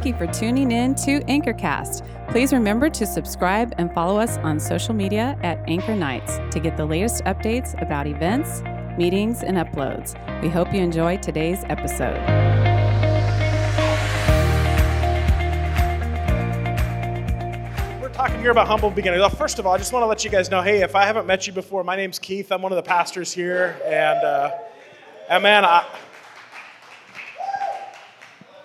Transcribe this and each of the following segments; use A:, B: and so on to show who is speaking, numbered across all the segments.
A: thank you for tuning in to Anchorcast. Please remember to subscribe and follow us on social media at Anchor Nights to get the latest updates about events, meetings, and uploads. We hope you enjoy today's episode.
B: We're talking here about humble beginnings. Well, first of all, I just want to let you guys know hey, if I haven't met you before, my name's Keith. I'm one of the pastors here. And, uh, and man, I.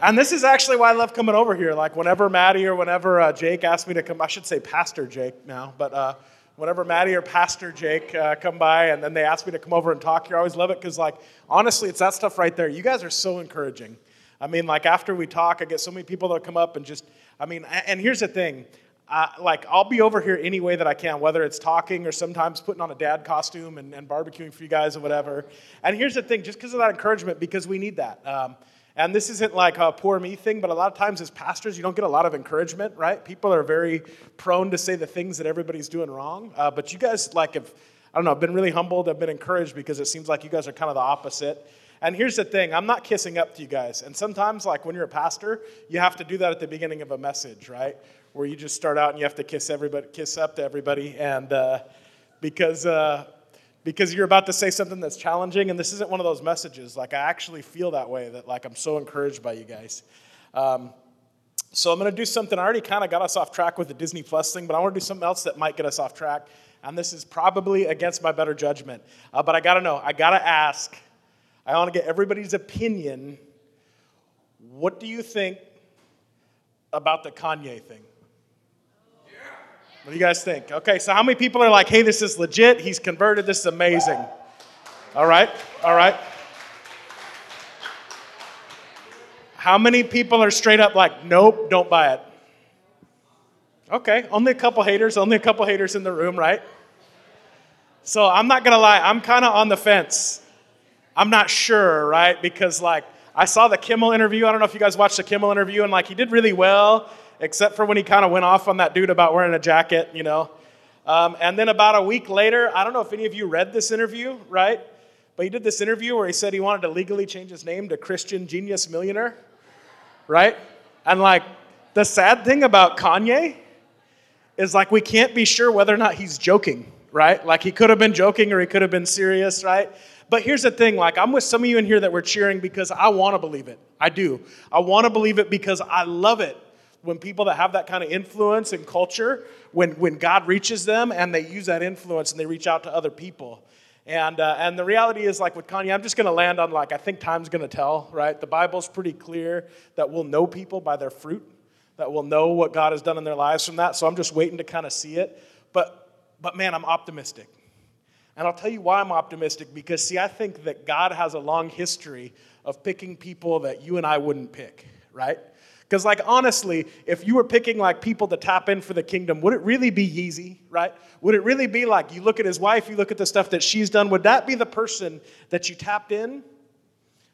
B: And this is actually why I love coming over here. Like, whenever Maddie or whenever uh, Jake asked me to come, I should say Pastor Jake now, but uh, whenever Maddie or Pastor Jake uh, come by and then they ask me to come over and talk here, I always love it because, like, honestly, it's that stuff right there. You guys are so encouraging. I mean, like, after we talk, I get so many people that come up and just, I mean, and here's the thing. Uh, like, I'll be over here any way that I can, whether it's talking or sometimes putting on a dad costume and, and barbecuing for you guys or whatever. And here's the thing just because of that encouragement, because we need that. Um, and this isn't like a poor me thing, but a lot of times as pastors, you don't get a lot of encouragement, right? People are very prone to say the things that everybody's doing wrong. Uh, but you guys, like, have, I don't know, I've been really humbled, I've been encouraged because it seems like you guys are kind of the opposite. And here's the thing I'm not kissing up to you guys. And sometimes, like, when you're a pastor, you have to do that at the beginning of a message, right? Where you just start out and you have to kiss everybody, kiss up to everybody. And uh, because, uh, because you're about to say something that's challenging and this isn't one of those messages. Like i actually feel that way that like i'm so encouraged by you guys. Um, so i'm going to do something. I already kind of got us off track with the disney plus thing but i want to do something else that might get us off track and this is probably against my better judgment. Uh, but i gotta know. I gotta ask. I want to get everybody's opinion. What do you think about the kanye thing what do you guys think? Okay, so how many people are like, hey, this is legit? He's converted. This is amazing. All right, all right. How many people are straight up like, nope, don't buy it? Okay, only a couple haters, only a couple haters in the room, right? So I'm not gonna lie, I'm kind of on the fence. I'm not sure, right? Because like I saw the Kimmel interview. I don't know if you guys watched the Kimmel interview, and like he did really well except for when he kind of went off on that dude about wearing a jacket, you know. Um, and then about a week later, I don't know if any of you read this interview, right? But he did this interview where he said he wanted to legally change his name to Christian Genius Millionaire, right? And like, the sad thing about Kanye is like, we can't be sure whether or not he's joking, right? Like, he could have been joking or he could have been serious, right? But here's the thing like, I'm with some of you in here that were cheering because I want to believe it. I do. I want to believe it because I love it when people that have that kind of influence and culture, when, when God reaches them and they use that influence and they reach out to other people. And, uh, and the reality is, like with Kanye, I'm just going to land on, like, I think time's going to tell, right? The Bible's pretty clear that we'll know people by their fruit, that we'll know what God has done in their lives from that. So I'm just waiting to kind of see it. But, but man, I'm optimistic. And I'll tell you why I'm optimistic because, see, I think that God has a long history of picking people that you and I wouldn't pick, right? Because, like, honestly, if you were picking like people to tap in for the kingdom, would it really be Yeezy, right? Would it really be like you look at his wife, you look at the stuff that she's done? Would that be the person that you tapped in?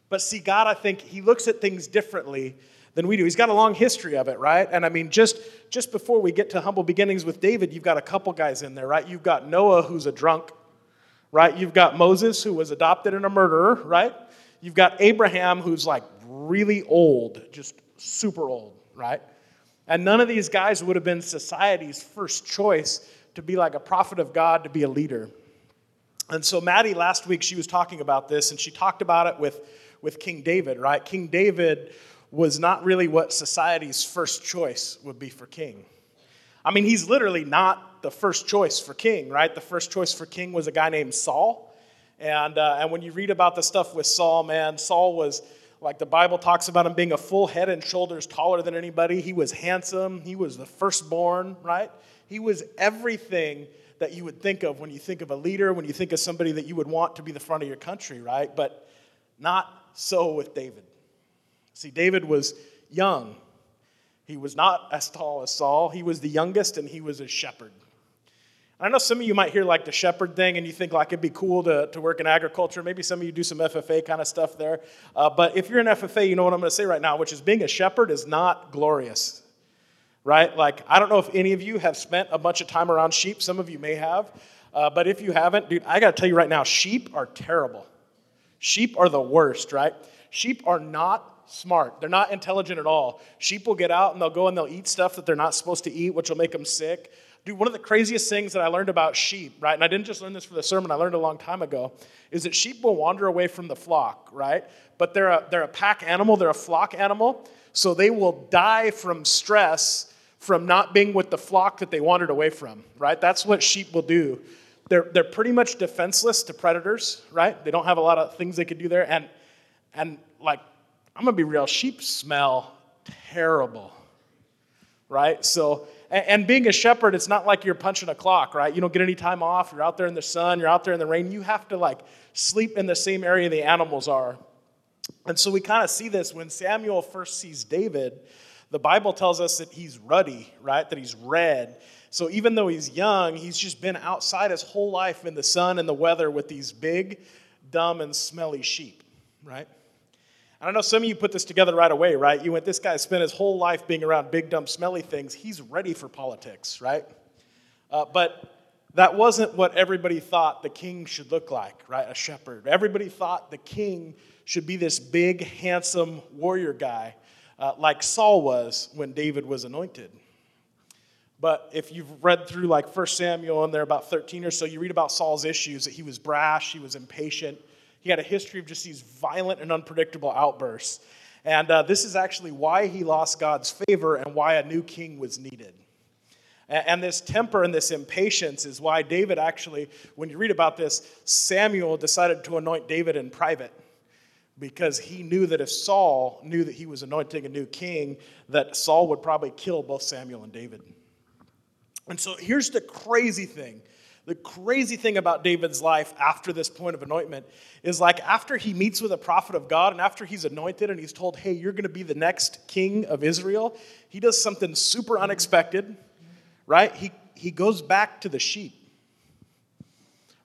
B: But see, God, I think He looks at things differently than we do. He's got a long history of it, right? And I mean, just just before we get to humble beginnings with David, you've got a couple guys in there, right? You've got Noah, who's a drunk, right? You've got Moses, who was adopted and a murderer, right? You've got Abraham, who's like really old, just super old, right? And none of these guys would have been society's first choice to be like a prophet of God, to be a leader. And so, Maddie, last week, she was talking about this, and she talked about it with, with King David, right? King David was not really what society's first choice would be for king. I mean, he's literally not the first choice for king, right? The first choice for king was a guy named Saul. And, uh, and when you read about the stuff with Saul, man, Saul was like the Bible talks about him being a full head and shoulders taller than anybody. He was handsome. He was the firstborn, right? He was everything that you would think of when you think of a leader, when you think of somebody that you would want to be the front of your country, right? But not so with David. See, David was young. He was not as tall as Saul. He was the youngest and he was a shepherd. I know some of you might hear like the shepherd thing and you think like it'd be cool to, to work in agriculture. Maybe some of you do some FFA kind of stuff there. Uh, but if you're in FFA, you know what I'm going to say right now, which is being a shepherd is not glorious, right? Like, I don't know if any of you have spent a bunch of time around sheep. Some of you may have. Uh, but if you haven't, dude, I got to tell you right now, sheep are terrible. Sheep are the worst, right? Sheep are not smart. They're not intelligent at all. Sheep will get out and they'll go and they'll eat stuff that they're not supposed to eat, which will make them sick. Dude, one of the craziest things that I learned about sheep, right? And I didn't just learn this for the sermon, I learned a long time ago, is that sheep will wander away from the flock, right? But they're a, they're a pack animal, they're a flock animal. So they will die from stress from not being with the flock that they wandered away from, right? That's what sheep will do. They're, they're pretty much defenseless to predators, right? They don't have a lot of things they could do there. And, and like, I'm gonna be real, sheep smell terrible, right? So, and, and being a shepherd, it's not like you're punching a clock, right? You don't get any time off. You're out there in the sun, you're out there in the rain. You have to like sleep in the same area the animals are. And so we kind of see this when Samuel first sees David. The Bible tells us that he's ruddy, right? That he's red. So even though he's young, he's just been outside his whole life in the sun and the weather with these big, dumb, and smelly sheep, right? And I know some of you put this together right away, right? You went, this guy spent his whole life being around big, dumb, smelly things. He's ready for politics, right? Uh, but that wasn't what everybody thought the king should look like, right? A shepherd. Everybody thought the king should be this big, handsome warrior guy, uh, like Saul was when David was anointed. But if you've read through like 1 Samuel and there about 13 or so, you read about Saul's issues that he was brash, he was impatient, he had a history of just these violent and unpredictable outbursts. And uh, this is actually why he lost God's favor and why a new king was needed. And, and this temper and this impatience is why David actually, when you read about this, Samuel decided to anoint David in private because he knew that if Saul knew that he was anointing a new king, that Saul would probably kill both Samuel and David. And so here's the crazy thing. The crazy thing about David's life after this point of anointment is like after he meets with a prophet of God and after he's anointed and he's told, hey, you're going to be the next king of Israel, he does something super unexpected, right? He, he goes back to the sheep.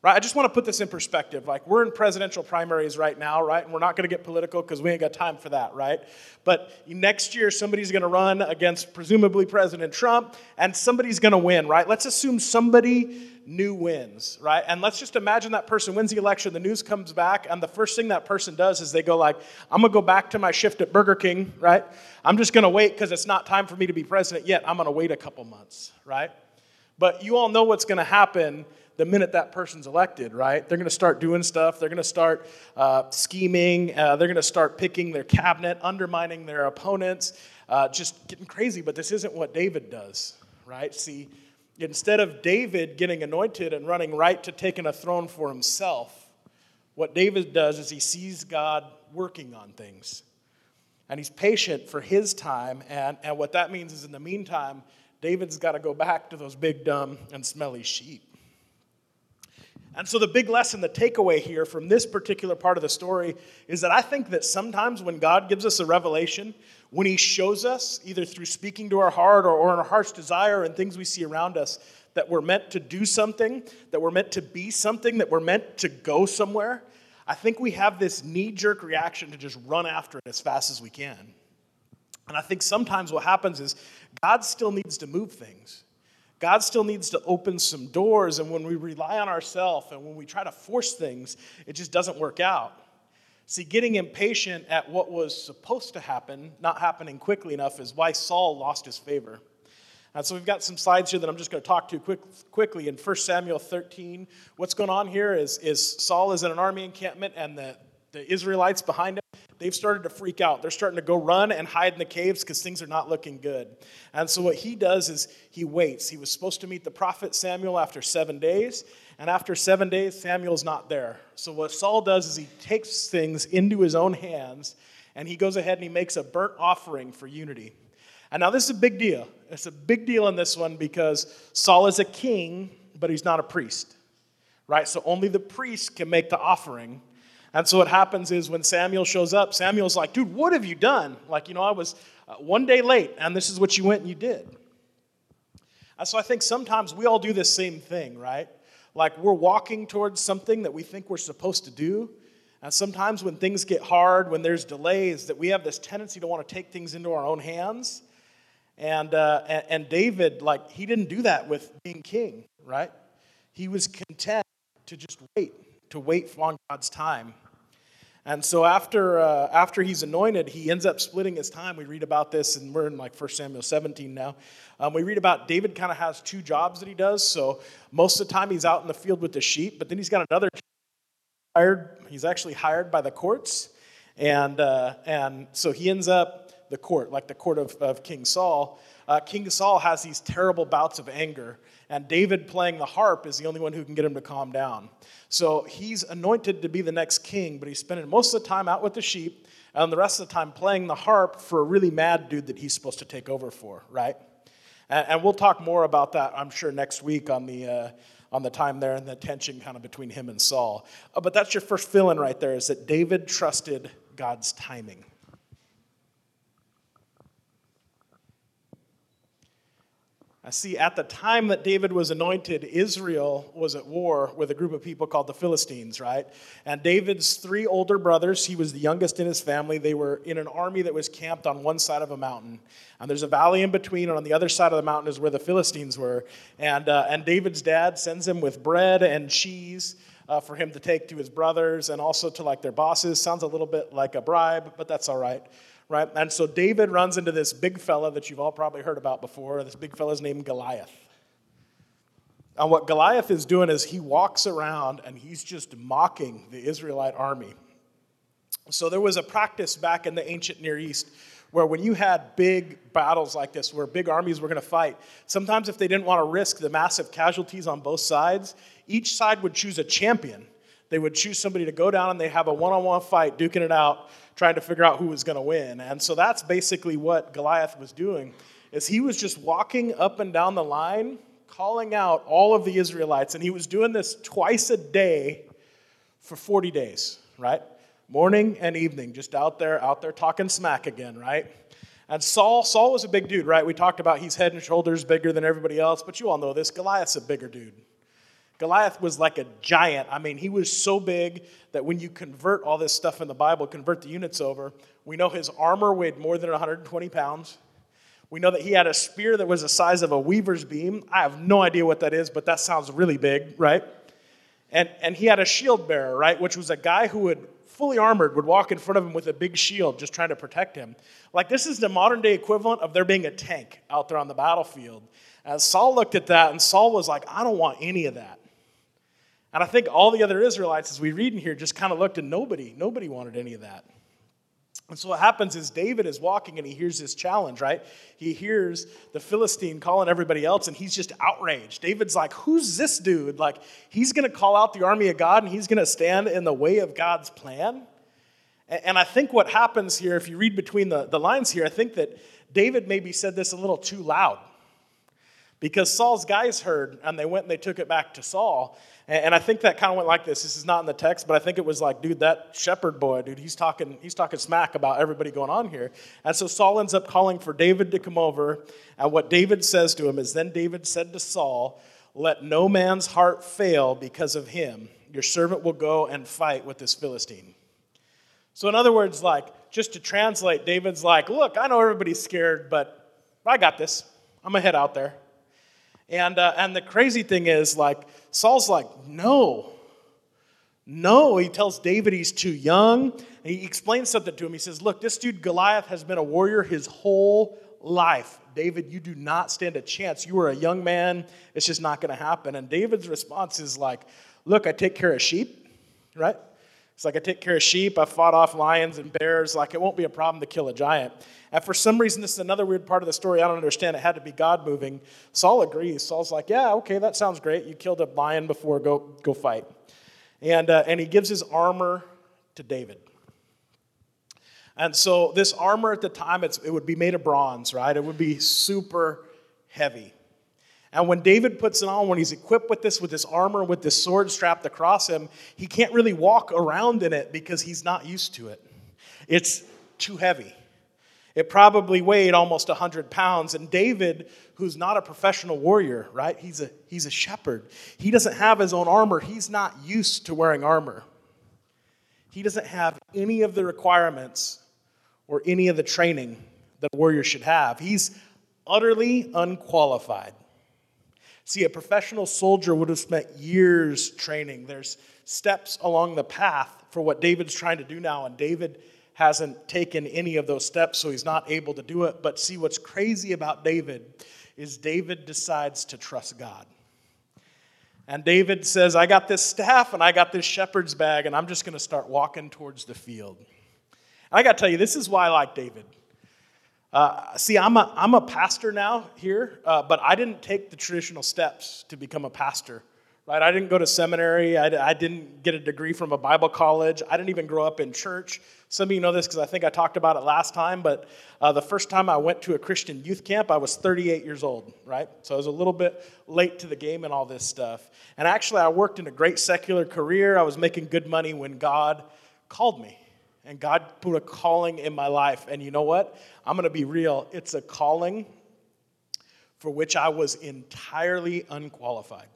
B: Right? I just want to put this in perspective. Like, we're in presidential primaries right now, right? And we're not going to get political because we ain't got time for that, right? But next year, somebody's going to run against presumably President Trump, and somebody's going to win, right? Let's assume somebody new wins, right? And let's just imagine that person wins the election, the news comes back, and the first thing that person does is they go like, I'm going to go back to my shift at Burger King, right? I'm just going to wait because it's not time for me to be president yet. I'm going to wait a couple months, right? But you all know what's going to happen the minute that person's elected, right? They're going to start doing stuff. They're going to start uh, scheming. Uh, they're going to start picking their cabinet, undermining their opponents, uh, just getting crazy. But this isn't what David does, right? See, instead of David getting anointed and running right to taking a throne for himself, what David does is he sees God working on things. And he's patient for his time. And, and what that means is, in the meantime, David's got to go back to those big, dumb, and smelly sheep. And so, the big lesson, the takeaway here from this particular part of the story is that I think that sometimes when God gives us a revelation, when He shows us, either through speaking to our heart or, or in our heart's desire and things we see around us, that we're meant to do something, that we're meant to be something, that we're meant to go somewhere, I think we have this knee jerk reaction to just run after it as fast as we can. And I think sometimes what happens is God still needs to move things. God still needs to open some doors, and when we rely on ourselves and when we try to force things, it just doesn't work out. See, getting impatient at what was supposed to happen, not happening quickly enough, is why Saul lost his favor. And so we've got some slides here that I'm just going to talk to quick, quickly. In 1 Samuel 13, what's going on here is, is Saul is in an army encampment, and the, the Israelites behind him they've started to freak out. They're starting to go run and hide in the caves because things are not looking good. And so what he does is he waits. He was supposed to meet the prophet Samuel after seven days, and after seven days, Samuel's not there. So what Saul does is he takes things into his own hands and he goes ahead and he makes a burnt offering for unity. And now this is a big deal. It's a big deal in this one because Saul is a king, but he's not a priest. Right? So only the priest can make the offering. And so what happens is when Samuel shows up, Samuel's like, dude, what have you done? Like, you know, I was uh, one day late, and this is what you went and you did. And so I think sometimes we all do the same thing, right? Like we're walking towards something that we think we're supposed to do. And sometimes when things get hard, when there's delays, that we have this tendency to want to take things into our own hands. And, uh, and, and David, like, he didn't do that with being king, right? He was content to just wait, to wait on God's time. And so after, uh, after he's anointed, he ends up splitting his time. We read about this, and we're in like 1 Samuel 17 now. Um, we read about David kind of has two jobs that he does. So most of the time he's out in the field with the sheep, but then he's got another hired. He's actually hired by the courts, and uh, and so he ends up the court, like the court of, of King Saul. Uh, King Saul has these terrible bouts of anger, and David playing the harp is the only one who can get him to calm down. So he's anointed to be the next king, but he's spending most of the time out with the sheep and the rest of the time playing the harp for a really mad dude that he's supposed to take over for, right? And, and we'll talk more about that, I'm sure, next week on the. Uh, on the time there and the tension kind of between him and Saul. Uh, but that's your first feeling right there is that David trusted God's timing. See at the time that David was anointed, Israel was at war with a group of people called the Philistines, right? And David's three older brothers, he was the youngest in his family, they were in an army that was camped on one side of a mountain. And there's a valley in between, and on the other side of the mountain is where the Philistines were. And, uh, and David's dad sends him with bread and cheese. Uh, for him to take to his brothers and also to like their bosses. Sounds a little bit like a bribe, but that's all right right? And so David runs into this big fella that you've all probably heard about before. This big fella's named Goliath. And what Goliath is doing is he walks around and he's just mocking the Israelite army. So there was a practice back in the ancient Near East where when you had big battles like this, where big armies were going to fight, sometimes if they didn't want to risk the massive casualties on both sides, each side would choose a champion. They would choose somebody to go down and they have a one on one fight, duking it out trying to figure out who was going to win. And so that's basically what Goliath was doing is he was just walking up and down the line calling out all of the Israelites and he was doing this twice a day for 40 days, right? Morning and evening, just out there out there talking smack again, right? And Saul, Saul was a big dude, right? We talked about he's head and shoulders bigger than everybody else, but you all know this. Goliath's a bigger dude. Goliath was like a giant. I mean, he was so big that when you convert all this stuff in the Bible, convert the units over, we know his armor weighed more than 120 pounds. We know that he had a spear that was the size of a weaver's beam. I have no idea what that is, but that sounds really big, right? And, and he had a shield bearer, right? Which was a guy who would, fully armored, would walk in front of him with a big shield just trying to protect him. Like, this is the modern day equivalent of there being a tank out there on the battlefield. As Saul looked at that, and Saul was like, I don't want any of that. And I think all the other Israelites, as we read in here, just kind of looked and nobody, nobody wanted any of that. And so what happens is David is walking and he hears this challenge, right? He hears the Philistine calling everybody else and he's just outraged. David's like, Who's this dude? Like, he's going to call out the army of God and he's going to stand in the way of God's plan. And I think what happens here, if you read between the, the lines here, I think that David maybe said this a little too loud because Saul's guys heard and they went and they took it back to Saul. And I think that kind of went like this. This is not in the text, but I think it was like, dude, that shepherd boy, dude, he's talking, he's talking smack about everybody going on here. And so Saul ends up calling for David to come over. And what David says to him is, Then David said to Saul, Let no man's heart fail because of him. Your servant will go and fight with this Philistine. So, in other words, like, just to translate, David's like, Look, I know everybody's scared, but I got this. I'm going to head out there. And, uh, and the crazy thing is, like, Saul's like, no, no. He tells David he's too young. He explains something to him. He says, look, this dude Goliath has been a warrior his whole life. David, you do not stand a chance. You are a young man. It's just not going to happen. And David's response is like, look, I take care of sheep, right? It's like I take care of sheep. I fought off lions and bears. Like it won't be a problem to kill a giant. And for some reason, this is another weird part of the story. I don't understand. It had to be God moving. Saul agrees. Saul's like, yeah, okay, that sounds great. You killed a lion before. Go, go fight. And, uh, and he gives his armor to David. And so this armor at the time, it would be made of bronze, right? It would be super heavy. And when David puts it on, when he's equipped with this, with this armor, with this sword strapped across him, he can't really walk around in it because he's not used to it. It's too heavy. It probably weighed almost 100 pounds. And David, who's not a professional warrior, right? He's a, he's a shepherd. He doesn't have his own armor. He's not used to wearing armor. He doesn't have any of the requirements or any of the training that a warrior should have. He's utterly unqualified. See, a professional soldier would have spent years training. There's steps along the path for what David's trying to do now, and David hasn't taken any of those steps, so he's not able to do it. But see, what's crazy about David is David decides to trust God. And David says, I got this staff and I got this shepherd's bag, and I'm just going to start walking towards the field. And I got to tell you, this is why I like David. Uh, see, I'm a, I'm a pastor now here, uh, but I didn't take the traditional steps to become a pastor right? I didn't go to seminary. I, I, didn't get a degree from a Bible college. I didn't even grow up in church. Some of you know this because I think I talked about it last time, but uh, the first time I went to a Christian youth camp, I was 38 years old, right? So I was a little bit late to the game and all this stuff. And actually, I worked in a great secular career. I was making good money when God called me. And God put a calling in my life. And you know what? I'm going to be real. It's a calling for which I was entirely unqualified.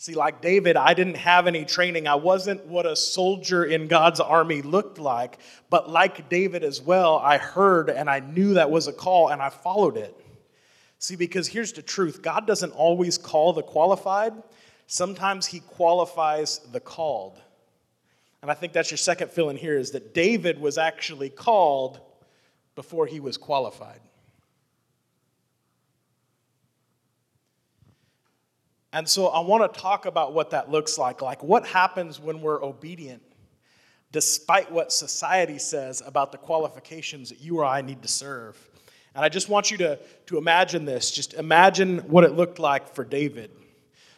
B: See, like David, I didn't have any training. I wasn't what a soldier in God's army looked like. But like David as well, I heard and I knew that was a call and I followed it. See, because here's the truth God doesn't always call the qualified, sometimes He qualifies the called. And I think that's your second fill in here is that David was actually called before he was qualified. And so I want to talk about what that looks like. Like, what happens when we're obedient, despite what society says about the qualifications that you or I need to serve? And I just want you to, to imagine this. Just imagine what it looked like for David.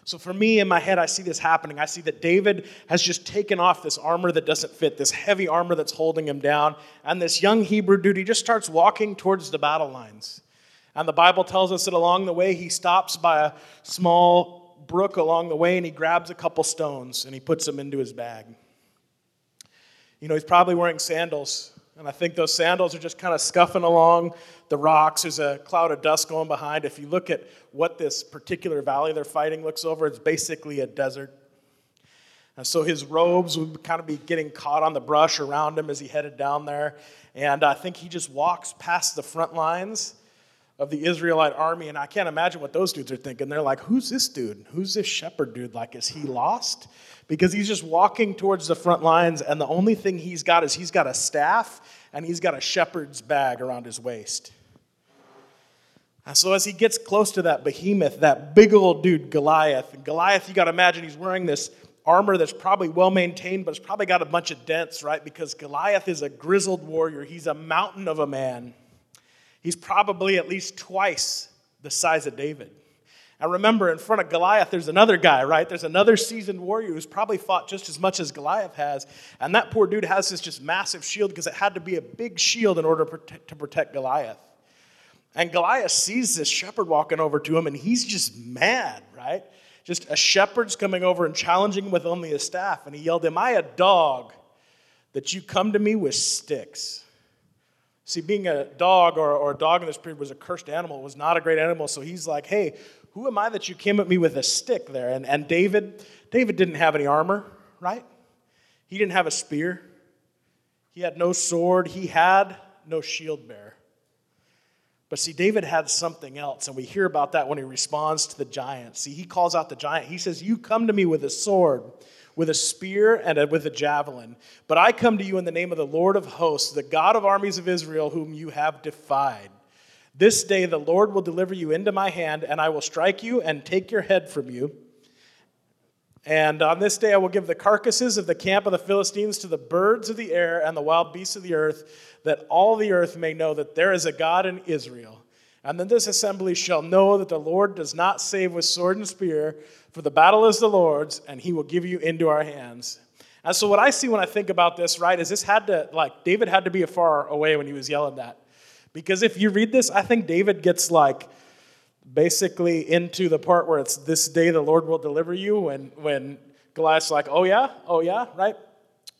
B: So, for me, in my head, I see this happening. I see that David has just taken off this armor that doesn't fit, this heavy armor that's holding him down. And this young Hebrew dude, he just starts walking towards the battle lines. And the Bible tells us that along the way, he stops by a small brook along the way and he grabs a couple stones and he puts them into his bag. You know, he's probably wearing sandals, and I think those sandals are just kind of scuffing along the rocks. There's a cloud of dust going behind. If you look at what this particular valley they're fighting looks over, it's basically a desert. And so his robes would kind of be getting caught on the brush around him as he headed down there. And I think he just walks past the front lines of the Israelite army, and I can't imagine what those dudes are thinking. They're like, who's this dude? Who's this shepherd dude? Like, is he lost? Because he's just walking towards the front lines, and the only thing he's got is he's got a staff and he's got a shepherd's bag around his waist. And so as he gets close to that behemoth, that big old dude, Goliath, and Goliath, you got to imagine he's wearing this armor that's probably well maintained, but it's probably got a bunch of dents, right? Because Goliath is a grizzled warrior. He's a mountain of a man. He's probably at least twice the size of David. And remember, in front of Goliath, there's another guy, right? There's another seasoned warrior who's probably fought just as much as Goliath has. And that poor dude has this just massive shield because it had to be a big shield in order to protect, to protect Goliath. And Goliath sees this shepherd walking over to him, and he's just mad, right? Just a shepherd's coming over and challenging him with only a staff. And he yelled, Am I a dog that you come to me with sticks? See, being a dog or, or a dog in this period was a cursed animal, was not a great animal. So he's like, hey, who am I that you came at me with a stick there? And, and David, David didn't have any armor, right? He didn't have a spear. He had no sword. He had no shield bearer. But see, David had something else, and we hear about that when he responds to the giant. See, he calls out the giant. He says, You come to me with a sword with a spear and a, with a javelin. But I come to you in the name of the Lord of hosts, the God of armies of Israel, whom you have defied. This day the Lord will deliver you into my hand, and I will strike you and take your head from you. And on this day I will give the carcasses of the camp of the Philistines to the birds of the air and the wild beasts of the earth, that all the earth may know that there is a God in Israel. And then this assembly shall know that the Lord does not save with sword and spear, for the battle is the Lord's, and he will give you into our hands. And so, what I see when I think about this, right, is this had to, like, David had to be far away when he was yelling that. Because if you read this, I think David gets, like, basically into the part where it's this day the Lord will deliver you, when, when Goliath's like, oh, yeah, oh, yeah, right?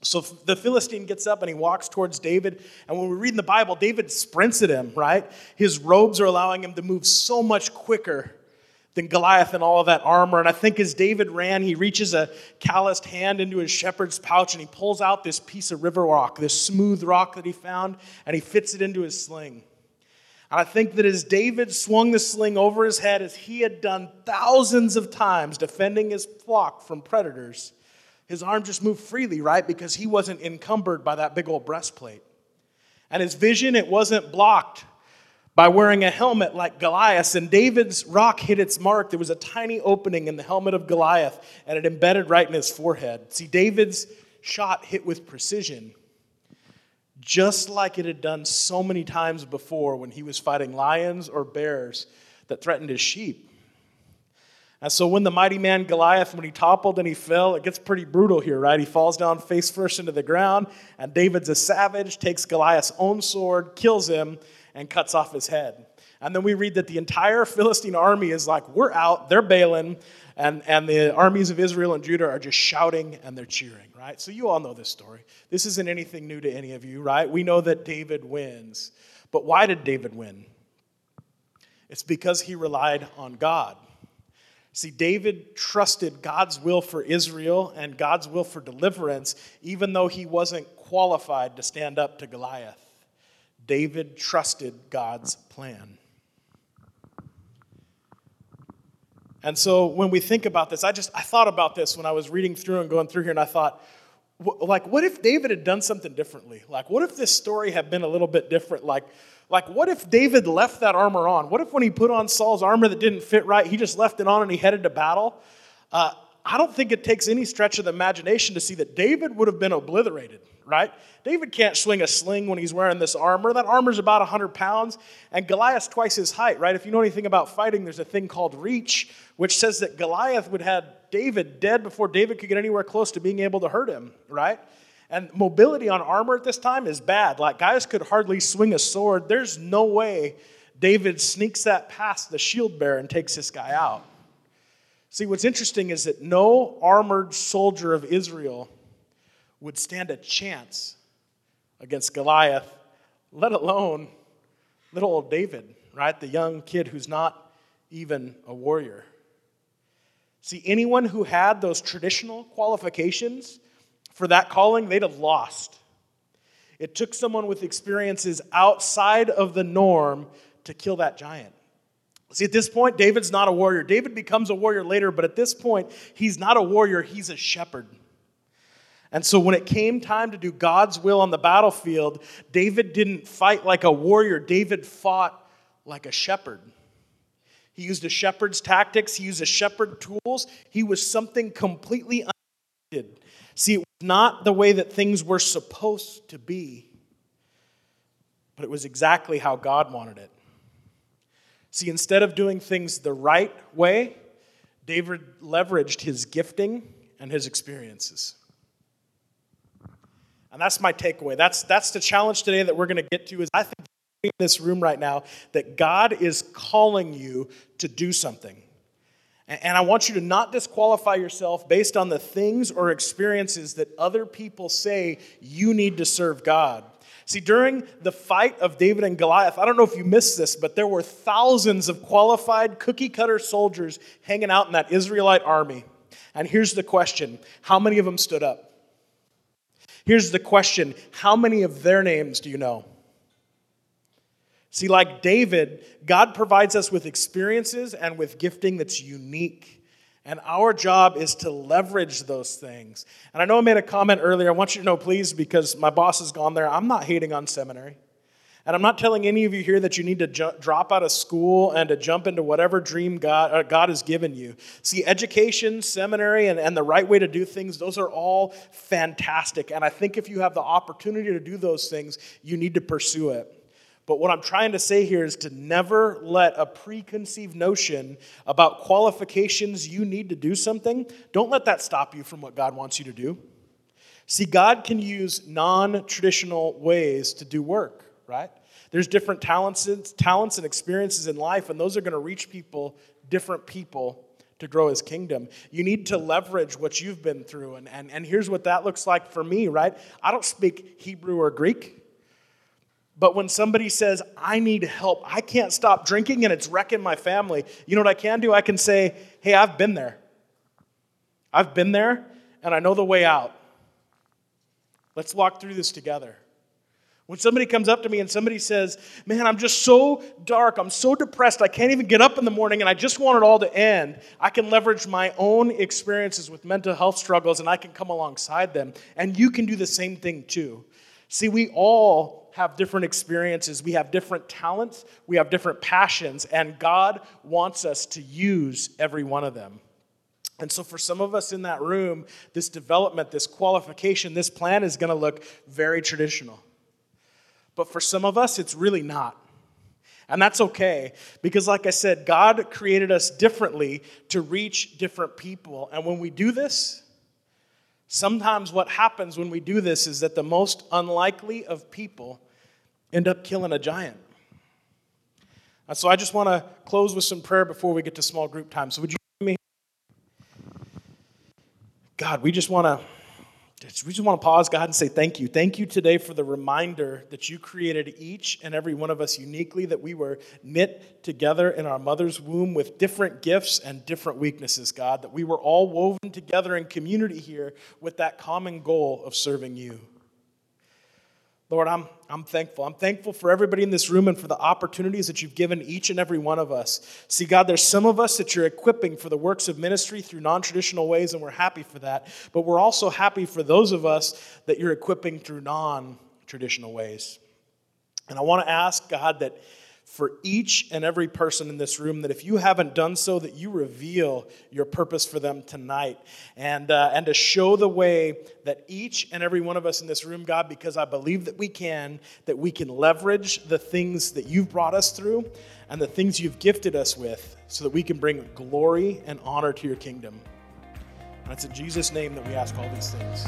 B: So the Philistine gets up and he walks towards David. And when we read in the Bible, David sprints at him, right? His robes are allowing him to move so much quicker than Goliath and all of that armor. And I think as David ran, he reaches a calloused hand into his shepherd's pouch and he pulls out this piece of river rock, this smooth rock that he found, and he fits it into his sling. And I think that as David swung the sling over his head, as he had done thousands of times defending his flock from predators, His arm just moved freely, right? Because he wasn't encumbered by that big old breastplate. And his vision, it wasn't blocked by wearing a helmet like Goliath. And David's rock hit its mark. There was a tiny opening in the helmet of Goliath, and it embedded right in his forehead. See, David's shot hit with precision, just like it had done so many times before when he was fighting lions or bears that threatened his sheep. And so when the mighty man Goliath, when he toppled and he fell, it gets pretty brutal here, right? He falls down face first into the ground, and David's a savage, takes Goliath's own sword, kills him, and cuts off his head. And then we read that the entire Philistine army is like, we're out, they're bailing, and, and the armies of Israel and Judah are just shouting and they're cheering, right? So you all know this story. This isn't anything new to any of you, right? We know that David wins. But why did David win? It's because he relied on God. See, David trusted God's will for Israel and God's will for deliverance, even though he wasn't qualified to stand up to Goliath. David trusted God's plan. And so when we think about this, I just I thought about this when I was reading through and going through here, and I thought, like, what if David had done something differently? Like, what if this story had been a little bit different? Like, like, what if David left that armor on? What if when he put on Saul's armor that didn't fit right, he just left it on and he headed to battle? Uh, I don't think it takes any stretch of the imagination to see that David would have been obliterated, right? David can't swing a sling when he's wearing this armor. That armor's about 100 pounds, and Goliath's twice his height, right? If you know anything about fighting, there's a thing called reach, which says that Goliath would have David dead before David could get anywhere close to being able to hurt him, right? And mobility on armor at this time is bad. Like, guys could hardly swing a sword. There's no way David sneaks that past the shield bearer and takes this guy out. See, what's interesting is that no armored soldier of Israel would stand a chance against Goliath, let alone little old David, right? The young kid who's not even a warrior. See, anyone who had those traditional qualifications for that calling, they'd have lost. It took someone with experiences outside of the norm to kill that giant. See, at this point, David's not a warrior. David becomes a warrior later, but at this point, he's not a warrior, he's a shepherd. And so, when it came time to do God's will on the battlefield, David didn't fight like a warrior, David fought like a shepherd. He used a shepherd's tactics, he used a shepherd tools. He was something completely unexpected. See, it was not the way that things were supposed to be, but it was exactly how God wanted it. See, instead of doing things the right way, David leveraged his gifting and his experiences. And that's my takeaway. That's, that's the challenge today that we're going to get to is I think in this room right now that God is calling you to do something. And I want you to not disqualify yourself based on the things or experiences that other people say you need to serve God. See, during the fight of David and Goliath, I don't know if you missed this, but there were thousands of qualified cookie cutter soldiers hanging out in that Israelite army. And here's the question how many of them stood up? Here's the question how many of their names do you know? See, like David, God provides us with experiences and with gifting that's unique. And our job is to leverage those things. And I know I made a comment earlier. I want you to know, please, because my boss has gone there, I'm not hating on seminary. And I'm not telling any of you here that you need to ju- drop out of school and to jump into whatever dream God, uh, God has given you. See, education, seminary, and, and the right way to do things, those are all fantastic. And I think if you have the opportunity to do those things, you need to pursue it. But what I'm trying to say here is to never let a preconceived notion about qualifications you need to do something, don't let that stop you from what God wants you to do. See, God can use non traditional ways to do work, right? There's different talents, talents and experiences in life, and those are going to reach people, different people, to grow his kingdom. You need to leverage what you've been through. And, and, and here's what that looks like for me, right? I don't speak Hebrew or Greek. But when somebody says, I need help, I can't stop drinking and it's wrecking my family, you know what I can do? I can say, Hey, I've been there. I've been there and I know the way out. Let's walk through this together. When somebody comes up to me and somebody says, Man, I'm just so dark, I'm so depressed, I can't even get up in the morning, and I just want it all to end, I can leverage my own experiences with mental health struggles and I can come alongside them. And you can do the same thing too. See, we all have different experiences, we have different talents, we have different passions, and God wants us to use every one of them. And so, for some of us in that room, this development, this qualification, this plan is going to look very traditional. But for some of us, it's really not. And that's okay because, like I said, God created us differently to reach different people. And when we do this, sometimes what happens when we do this is that the most unlikely of people end up killing a giant. And so I just want to close with some prayer before we get to small group time. So, would you me? God, we just want to we just want to pause, God, and say thank you. Thank you today for the reminder that you created each and every one of us uniquely, that we were knit together in our mother's womb with different gifts and different weaknesses, God, that we were all woven together in community here with that common goal of serving you. Lord, I'm, I'm thankful. I'm thankful for everybody in this room and for the opportunities that you've given each and every one of us. See, God, there's some of us that you're equipping for the works of ministry through non traditional ways, and we're happy for that. But we're also happy for those of us that you're equipping through non traditional ways. And I want to ask, God, that for each and every person in this room that if you haven't done so, that you reveal your purpose for them tonight and, uh, and to show the way that each and every one of us in this room, God, because I believe that we can, that we can leverage the things that you've brought us through and the things you've gifted us with so that we can bring glory and honor to your kingdom. And it's in Jesus' name that we ask all these things.